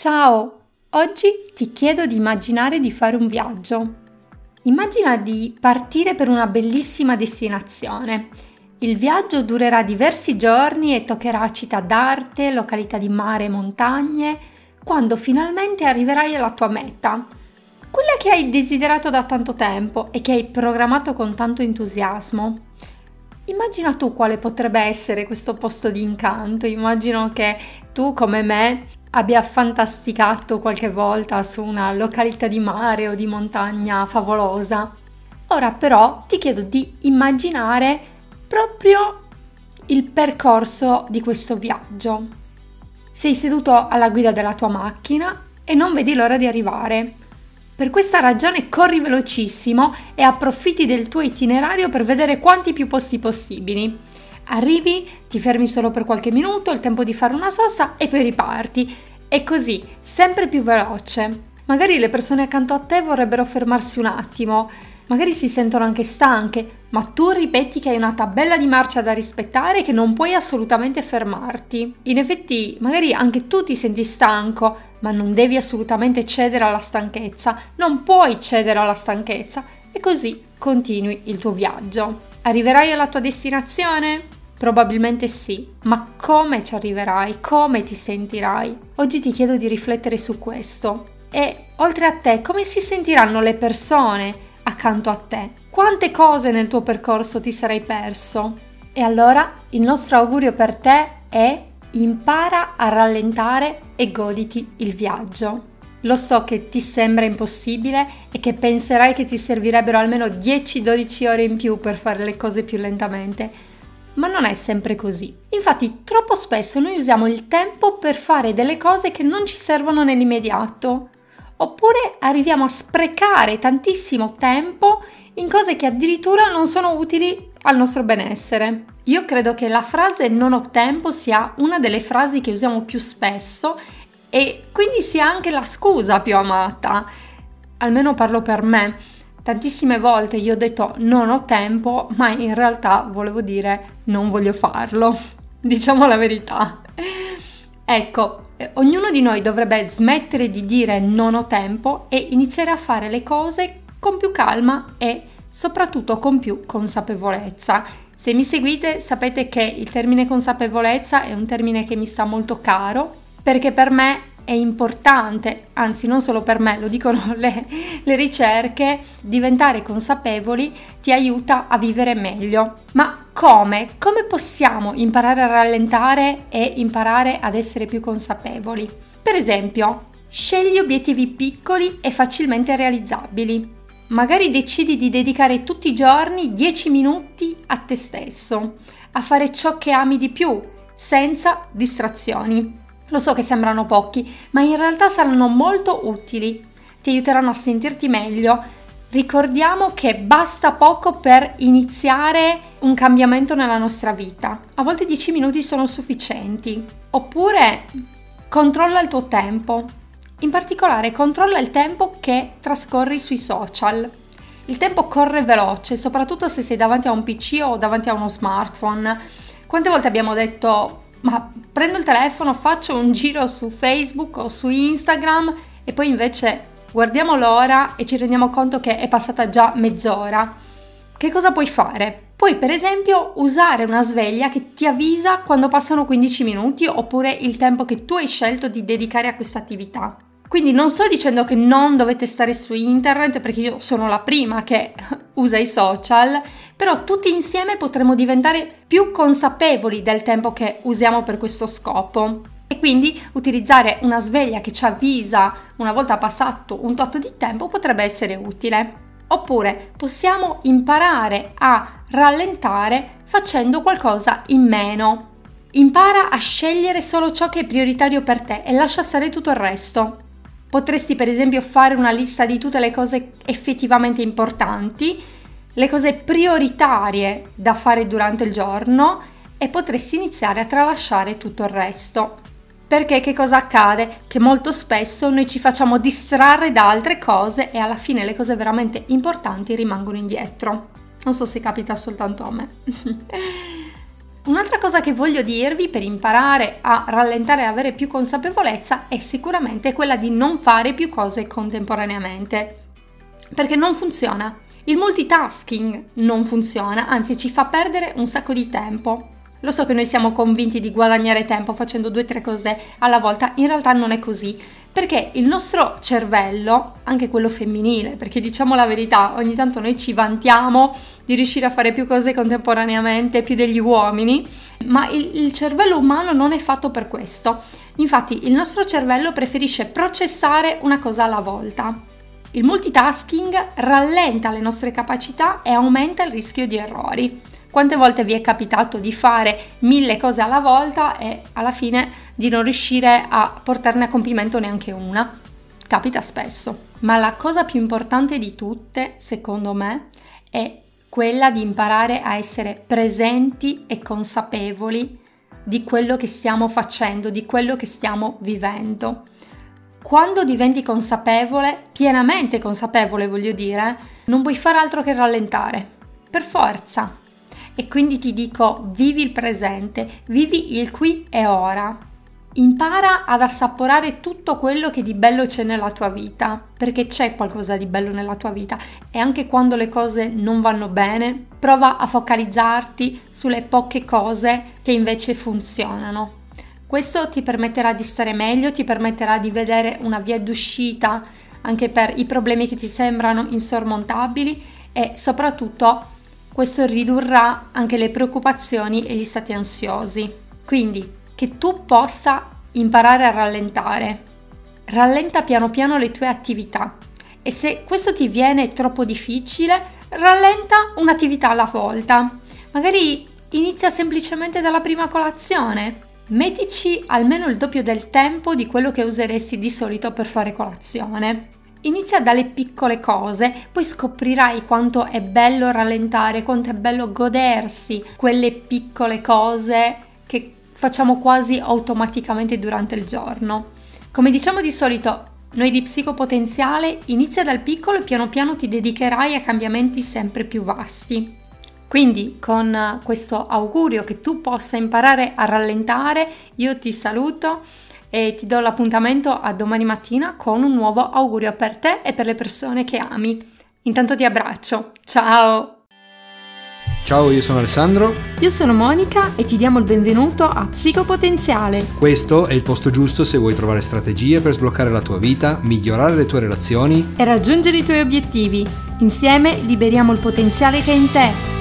Ciao! Oggi ti chiedo di immaginare di fare un viaggio. Immagina di partire per una bellissima destinazione. Il viaggio durerà diversi giorni e toccherà città d'arte, località di mare e montagne, quando finalmente arriverai alla tua meta. Quella che hai desiderato da tanto tempo e che hai programmato con tanto entusiasmo. Immagina tu quale potrebbe essere questo posto di incanto. Immagino che tu, come me, abbia fantasticato qualche volta su una località di mare o di montagna favolosa. Ora però ti chiedo di immaginare proprio il percorso di questo viaggio. Sei seduto alla guida della tua macchina e non vedi l'ora di arrivare. Per questa ragione corri velocissimo e approfitti del tuo itinerario per vedere quanti più posti possibili. Arrivi, ti fermi solo per qualche minuto, il tempo di fare una sosta e poi riparti. E così, sempre più veloce. Magari le persone accanto a te vorrebbero fermarsi un attimo, magari si sentono anche stanche, ma tu ripeti che hai una tabella di marcia da rispettare e che non puoi assolutamente fermarti. In effetti, magari anche tu ti senti stanco, ma non devi assolutamente cedere alla stanchezza, non puoi cedere alla stanchezza e così continui il tuo viaggio. Arriverai alla tua destinazione? Probabilmente sì, ma come ci arriverai? Come ti sentirai? Oggi ti chiedo di riflettere su questo. E oltre a te, come si sentiranno le persone accanto a te? Quante cose nel tuo percorso ti sarai perso? E allora il nostro augurio per te è impara a rallentare e goditi il viaggio. Lo so che ti sembra impossibile e che penserai che ti servirebbero almeno 10-12 ore in più per fare le cose più lentamente, ma non è sempre così. Infatti, troppo spesso noi usiamo il tempo per fare delle cose che non ci servono nell'immediato, oppure arriviamo a sprecare tantissimo tempo in cose che addirittura non sono utili al nostro benessere. Io credo che la frase non ho tempo sia una delle frasi che usiamo più spesso e quindi sia anche la scusa più amata. Almeno parlo per me Tantissime volte io ho detto non ho tempo, ma in realtà volevo dire non voglio farlo. Diciamo la verità. Ecco, eh, ognuno di noi dovrebbe smettere di dire non ho tempo e iniziare a fare le cose con più calma e soprattutto con più consapevolezza. Se mi seguite sapete che il termine consapevolezza è un termine che mi sta molto caro perché per me è importante, anzi non solo per me, lo dicono le, le, ricerche, diventare consapevoli ti aiuta a vivere meglio. Ma come? Come possiamo imparare a rallentare e imparare ad essere più consapevoli? Per esempio, scegli obiettivi piccoli e facilmente realizzabili. Magari decidi di dedicare tutti i giorni 10 minuti a te stesso, a fare ciò che ami di più, senza distrazioni. Lo so che sembrano pochi, ma in realtà saranno molto utili. Ti aiuteranno a sentirti meglio. Ricordiamo che basta poco per iniziare un cambiamento nella nostra vita. A volte 10 minuti sono sufficienti. Oppure controlla il tuo tempo. In particolare controlla il tempo che trascorri sui social. Il tempo corre veloce, soprattutto se sei davanti a un PC o davanti a uno smartphone. Quante volte abbiamo detto ma prendo il telefono, faccio un giro su Facebook o su Instagram e poi invece guardiamo l'ora e ci rendiamo conto che è passata già mezz'ora. Che cosa puoi fare? Puoi per esempio usare una sveglia che ti avvisa quando passano 15 minuti oppure il tempo che tu hai scelto di dedicare a questa attività. Quindi non sto dicendo che non dovete stare su internet perché io sono la prima che usa i social, però tutti insieme potremo diventare più consapevoli del tempo che usiamo per questo scopo. E quindi utilizzare una sveglia che ci avvisa una volta passato un tot di tempo potrebbe essere utile. Oppure possiamo imparare a rallentare facendo qualcosa in meno. Impara a scegliere solo ciò che è prioritario per te e lascia stare tutto il resto. Potresti per esempio fare una lista di tutte le cose effettivamente importanti, le cose prioritarie da fare durante il giorno e potresti iniziare a tralasciare tutto il resto. Perché che cosa accade? Che molto spesso noi ci facciamo distrarre da altre cose e alla fine le cose veramente importanti rimangono indietro. Non so se capita soltanto a me. Un'altra cosa che voglio dirvi per imparare a rallentare e avere più consapevolezza è sicuramente quella di non fare più cose contemporaneamente. Perché non funziona. Il multitasking non funziona, anzi ci fa perdere un sacco di tempo. Lo so che noi siamo convinti di guadagnare tempo facendo due o tre cose alla volta, in realtà non è così, perché il nostro cervello, anche quello femminile, perché diciamo la verità, ogni tanto noi ci vantiamo di riuscire a fare più cose contemporaneamente, più degli uomini, ma il, il cervello umano non è fatto per questo. Infatti il nostro cervello preferisce processare una cosa alla volta. Il multitasking rallenta le nostre capacità e aumenta il rischio di errori. Quante volte vi è capitato di fare mille cose alla volta e alla fine di non riuscire a portarne a compimento neanche una? Capita spesso. Ma la cosa più importante di tutte, secondo me, è quella di imparare a essere presenti e consapevoli di quello che stiamo facendo, di quello che stiamo vivendo. Quando diventi consapevole, pienamente consapevole voglio dire, non puoi fare altro che rallentare, per forza, e quindi ti dico vivi il presente, vivi il qui e ora. Impara ad assaporare tutto quello che di bello c'è nella tua vita, perché c'è qualcosa di bello nella tua vita e anche quando le cose non vanno bene, prova a focalizzarti sulle poche cose che invece funzionano. Questo ti permetterà di stare meglio, ti permetterà di vedere una via d'uscita anche per i problemi che ti sembrano insormontabili e soprattutto questo ridurrà anche le preoccupazioni e gli stati ansiosi. Quindi, che tu possa imparare a rallentare. Rallenta piano piano le tue attività e se questo ti viene troppo difficile, rallenta un'attività alla volta. Magari inizia semplicemente dalla prima colazione. Mettici almeno il doppio del tempo di quello che useresti di solito per fare colazione. Inizia dalle piccole cose, poi scoprirai quanto è bello rallentare, quanto è bello godersi quelle piccole cose che facciamo quasi automaticamente durante il giorno. Come diciamo di solito, noi di psicopotenziale inizia dal piccolo e piano piano ti dedicherai a cambiamenti sempre più vasti. Quindi con questo augurio che tu possa imparare a rallentare, io ti saluto e ti do l'appuntamento a domani mattina con un nuovo augurio per te e per le persone che ami. Intanto ti abbraccio. Ciao! Ciao, io sono Alessandro. Io sono Monica e ti diamo il benvenuto a Psicopotenziale. Questo è il posto giusto se vuoi trovare strategie per sbloccare la tua vita, migliorare le tue relazioni e raggiungere i tuoi obiettivi. Insieme liberiamo il potenziale che è in te